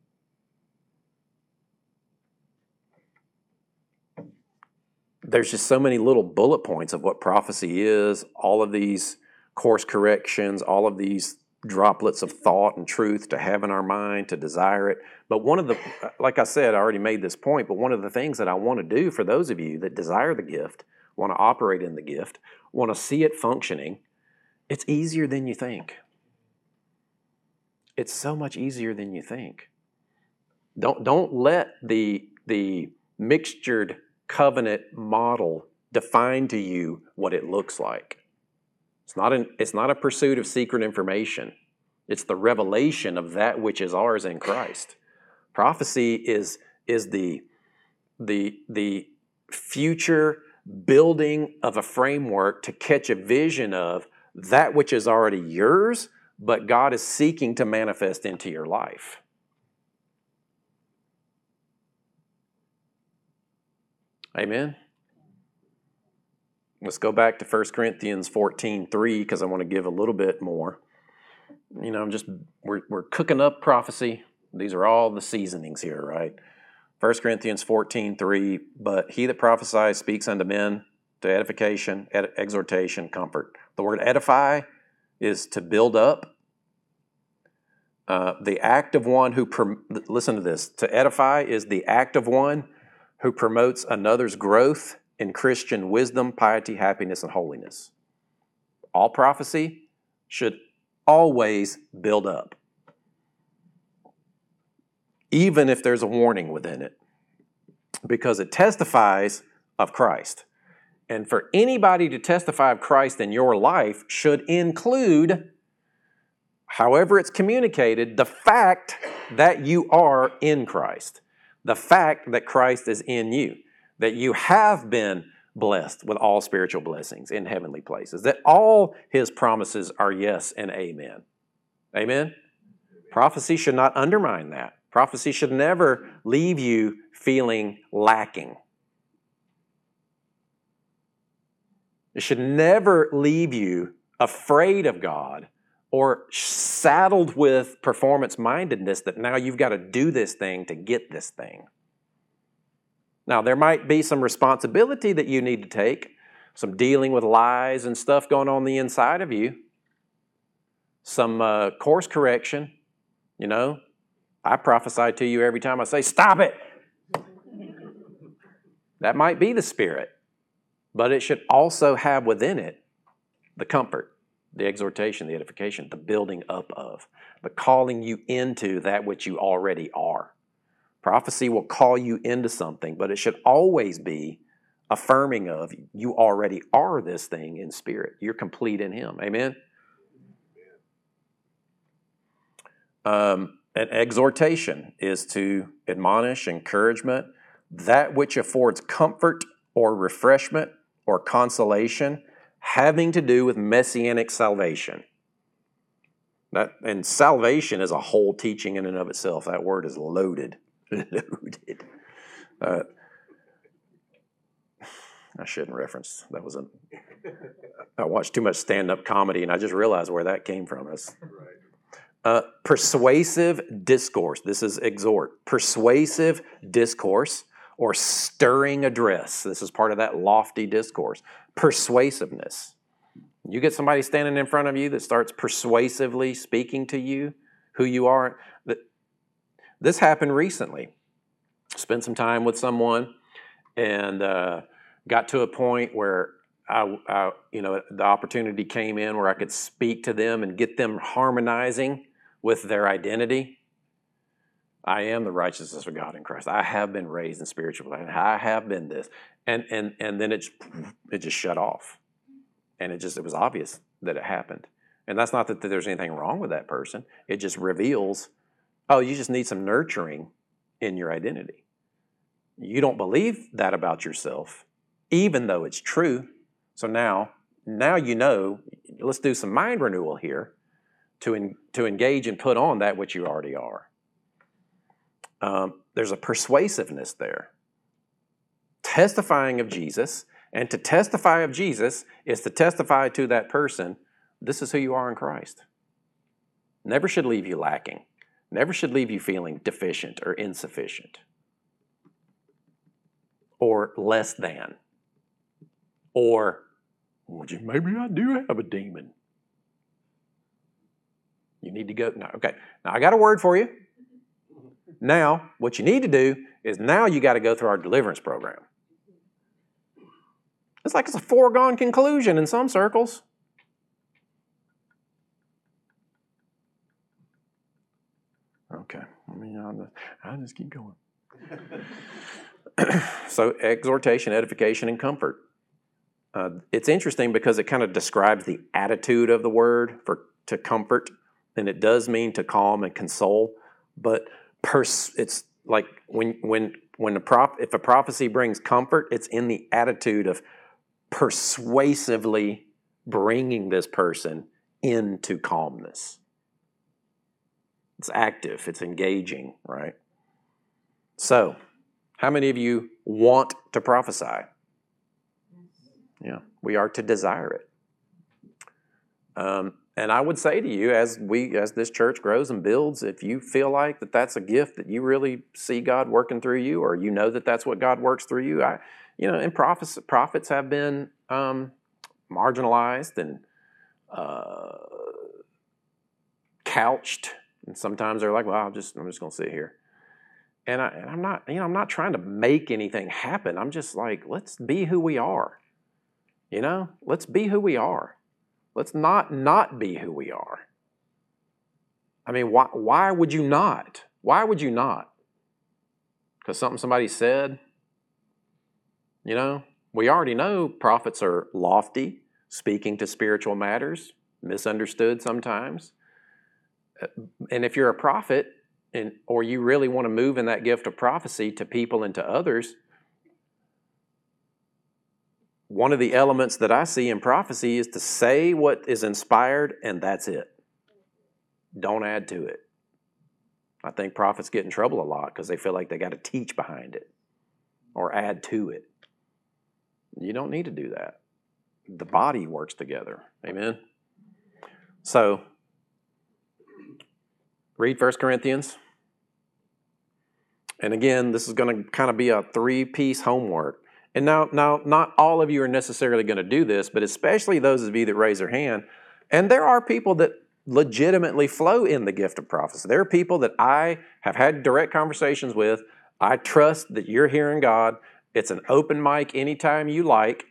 there's just so many little bullet points of what prophecy is, all of these course corrections, all of these droplets of thought and truth to have in our mind, to desire it. But one of the, like I said, I already made this point, but one of the things that I want to do for those of you that desire the gift, want to operate in the gift, want to see it functioning, it's easier than you think. It's so much easier than you think. Don't, don't let the, the mixtured covenant model define to you what it looks like. It's not, an, it's not a pursuit of secret information. It's the revelation of that which is ours in Christ. Prophecy is, is the, the, the future building of a framework to catch a vision of that which is already yours, but God is seeking to manifest into your life. Amen. Let's go back to 1 Corinthians 14 3 because I want to give a little bit more. You know, I'm just, we're, we're cooking up prophecy. These are all the seasonings here, right? 1 Corinthians 14 3 But he that prophesies speaks unto men to edification, ed- exhortation, comfort. The word edify is to build up. Uh, the act of one who, prom- listen to this, to edify is the act of one who promotes another's growth in Christian wisdom, piety, happiness, and holiness. All prophecy should always build up, even if there's a warning within it, because it testifies of Christ. And for anybody to testify of Christ in your life should include, however it's communicated, the fact that you are in Christ, the fact that Christ is in you that you have been blessed with all spiritual blessings in heavenly places, that all his promises are yes and amen. Amen? Prophecy should not undermine that. Prophecy should never leave you feeling lacking. It should never leave you afraid of God or saddled with performance mindedness that now you've got to do this thing to get this thing. Now, there might be some responsibility that you need to take, some dealing with lies and stuff going on the inside of you, some uh, course correction. You know, I prophesy to you every time I say, Stop it! that might be the Spirit, but it should also have within it the comfort, the exhortation, the edification, the building up of, the calling you into that which you already are. Prophecy will call you into something, but it should always be affirming of you already are this thing in spirit. You're complete in Him. Amen? Um, an exhortation is to admonish, encouragement, that which affords comfort or refreshment or consolation having to do with messianic salvation. That, and salvation is a whole teaching in and of itself. That word is loaded. loaded. Uh, I shouldn't reference. That was a. I watched too much stand-up comedy, and I just realized where that came from. Us. Uh, persuasive discourse. This is exhort. Persuasive discourse or stirring address. This is part of that lofty discourse. Persuasiveness. You get somebody standing in front of you that starts persuasively speaking to you who you are. This happened recently. Spent some time with someone and uh, got to a point where I, I, you know, the opportunity came in where I could speak to them and get them harmonizing with their identity. I am the righteousness of God in Christ. I have been raised in spiritual life. I have been this, and and and then it it just shut off, and it just it was obvious that it happened. And that's not that there's anything wrong with that person. It just reveals, oh, you just need some nurturing in your identity. You don't believe that about yourself, even though it's true. So now, now you know. Let's do some mind renewal here, to en, to engage and put on that which you already are. Um, there's a persuasiveness there. Testifying of Jesus, and to testify of Jesus is to testify to that person this is who you are in Christ. Never should leave you lacking, never should leave you feeling deficient or insufficient or less than or maybe I do have a demon. You need to go. No, okay. Now I got a word for you. Now, what you need to do is now you got to go through our deliverance program. It's like it's a foregone conclusion in some circles. Okay, I mean, I'll, I'll just keep going. so, exhortation, edification, and comfort. Uh, it's interesting because it kind of describes the attitude of the word for to comfort, and it does mean to calm and console. But pers- it's like when when when a prop if a prophecy brings comfort, it's in the attitude of persuasively bringing this person into calmness. It's active, it's engaging, right? So, how many of you want to prophesy? Yeah, we are to desire it. Um, and I would say to you, as we, as this church grows and builds, if you feel like that that's a gift that you really see God working through you, or you know that that's what God works through you, I, you know, and prophets, prophets have been um, marginalized and uh, couched, and sometimes they're like, "Well, I'm just, I'm just going to sit here." And, I, and I'm not, you know, I'm not trying to make anything happen. I'm just like, let's be who we are. You know, let's be who we are. Let's not not be who we are. I mean, why, why would you not? Why would you not? Because something somebody said? You know, we already know prophets are lofty, speaking to spiritual matters, misunderstood sometimes. And if you're a prophet, and, or you really want to move in that gift of prophecy to people and to others, one of the elements that I see in prophecy is to say what is inspired, and that's it. Don't add to it. I think prophets get in trouble a lot because they feel like they got to teach behind it or add to it. You don't need to do that. The body works together. Amen. So, read 1 Corinthians. And again, this is going to kind of be a three piece homework. And now, now, not all of you are necessarily going to do this, but especially those of you that raise their hand. And there are people that legitimately flow in the gift of prophecy. There are people that I have had direct conversations with. I trust that you're hearing God. It's an open mic anytime you like.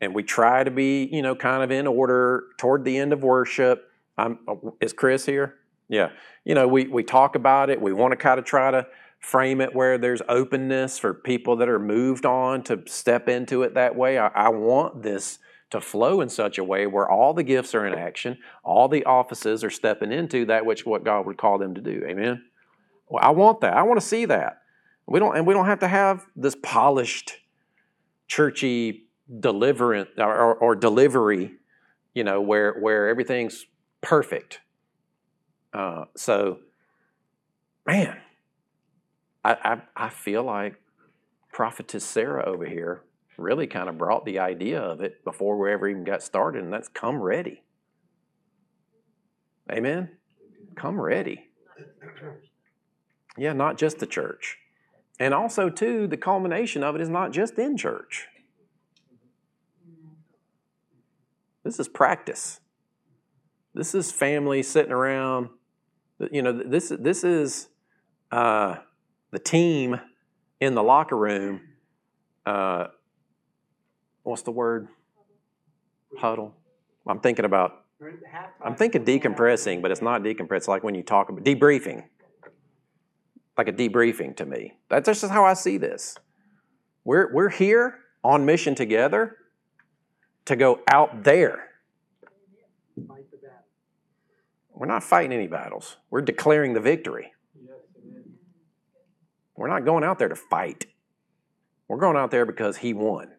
And we try to be, you know, kind of in order toward the end of worship. I'm, oh, is Chris here? Yeah. You know, we, we talk about it. We want to kind of try to frame it where there's openness for people that are moved on to step into it that way. I, I, want this to flow in such a way where all the gifts are in action, all the offices are stepping into that which what God would call them to do. Amen. Well, I want that. I want to see that. We don't, and we don't have to have this polished, churchy deliverance or, or, or delivery, you know, where where everything's perfect. Uh, so, man, I, I, I feel like prophetess Sarah over here really kind of brought the idea of it before we ever even got started, and that's come ready. Amen? Come ready. Yeah, not just the church. And also, too, the culmination of it is not just in church. This is practice. This is family sitting around. You know, this this is uh, the team in the locker room. Uh, what's the word? Huddle. I'm thinking about. I'm thinking decompressing, but it's not decompress. Like when you talk about debriefing, like a debriefing to me. That's just how I see this. We're we're here on mission together to go out there. We're not fighting any battles. We're declaring the victory. We're not going out there to fight. We're going out there because he won.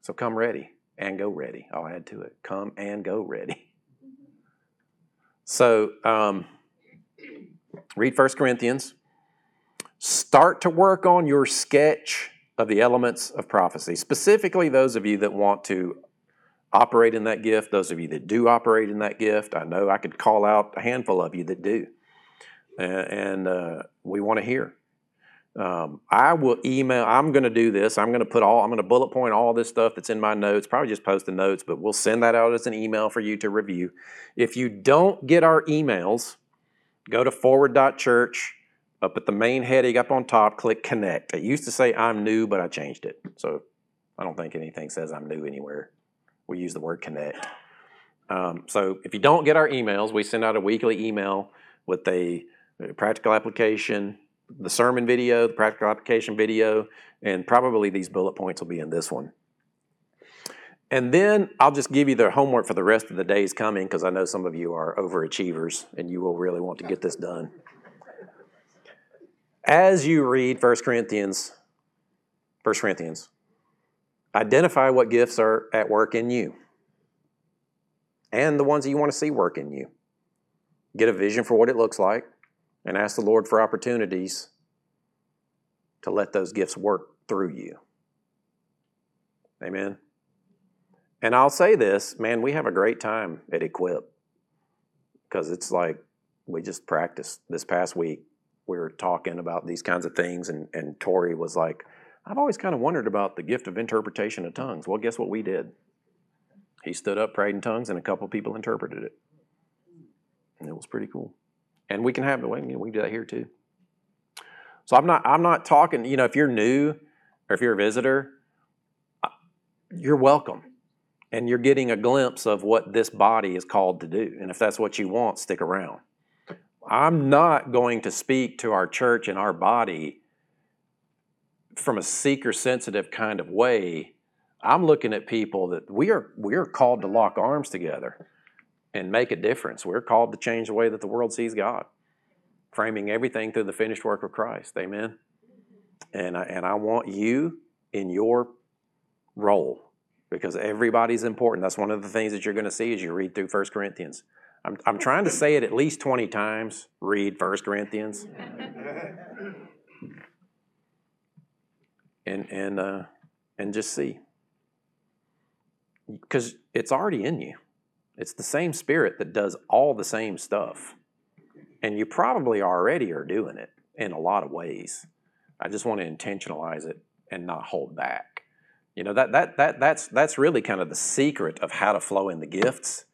So come ready and go ready. I'll add to it. Come and go ready. So um, read 1 Corinthians. Start to work on your sketch of the elements of prophecy, specifically those of you that want to operate in that gift, those of you that do operate in that gift. I know I could call out a handful of you that do. And, uh, we want to hear. Um, I will email, I'm going to do this. I'm going to put all, I'm going to bullet point all this stuff that's in my notes, probably just post the notes, but we'll send that out as an email for you to review. If you don't get our emails, go to forward.church. Up at the main heading up on top, click connect. It used to say I'm new, but I changed it. So I don't think anything says I'm new anywhere. We use the word connect. Um, so if you don't get our emails, we send out a weekly email with a, a practical application, the sermon video, the practical application video, and probably these bullet points will be in this one. And then I'll just give you the homework for the rest of the days coming because I know some of you are overachievers and you will really want to get this done. As you read 1 Corinthians, 1 Corinthians, identify what gifts are at work in you and the ones that you want to see work in you. Get a vision for what it looks like and ask the Lord for opportunities to let those gifts work through you. Amen. And I'll say this, man, we have a great time at Equip because it's like we just practiced this past week. We were talking about these kinds of things, and, and Tori was like, I've always kind of wondered about the gift of interpretation of tongues. Well, guess what we did? He stood up, prayed in tongues, and a couple people interpreted it. And it was pretty cool. And we can have it. You know, we do that here too. So I'm not. I'm not talking. You know, if you're new or if you're a visitor, uh, you're welcome, and you're getting a glimpse of what this body is called to do. And if that's what you want, stick around. I'm not going to speak to our church and our body from a seeker sensitive kind of way. I'm looking at people that we are we are called to lock arms together and make a difference. We're called to change the way that the world sees God, framing everything through the finished work of Christ. Amen. And I, and I want you in your role because everybody's important. That's one of the things that you're going to see as you read through 1 Corinthians. I'm, I'm trying to say it at least 20 times. Read 1 Corinthians. and and uh, and just see because it's already in you. It's the same spirit that does all the same stuff, and you probably already are doing it in a lot of ways. I just want to intentionalize it and not hold back. You know that that that that's that's really kind of the secret of how to flow in the gifts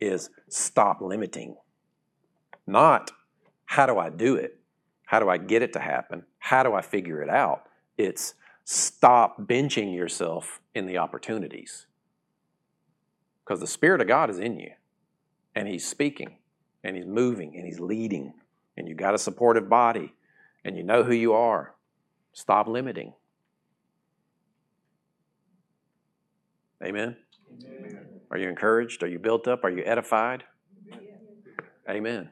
is stop limiting. Not how do I do it? How do I get it to happen? How do I figure it out? It's stop benching yourself in the opportunities. Because the Spirit of God is in you, and He's speaking, and He's moving, and He's leading, and you got a supportive body, and you know who you are. Stop limiting. Amen? Amen. Are you encouraged? Are you built up? Are you edified? Amen.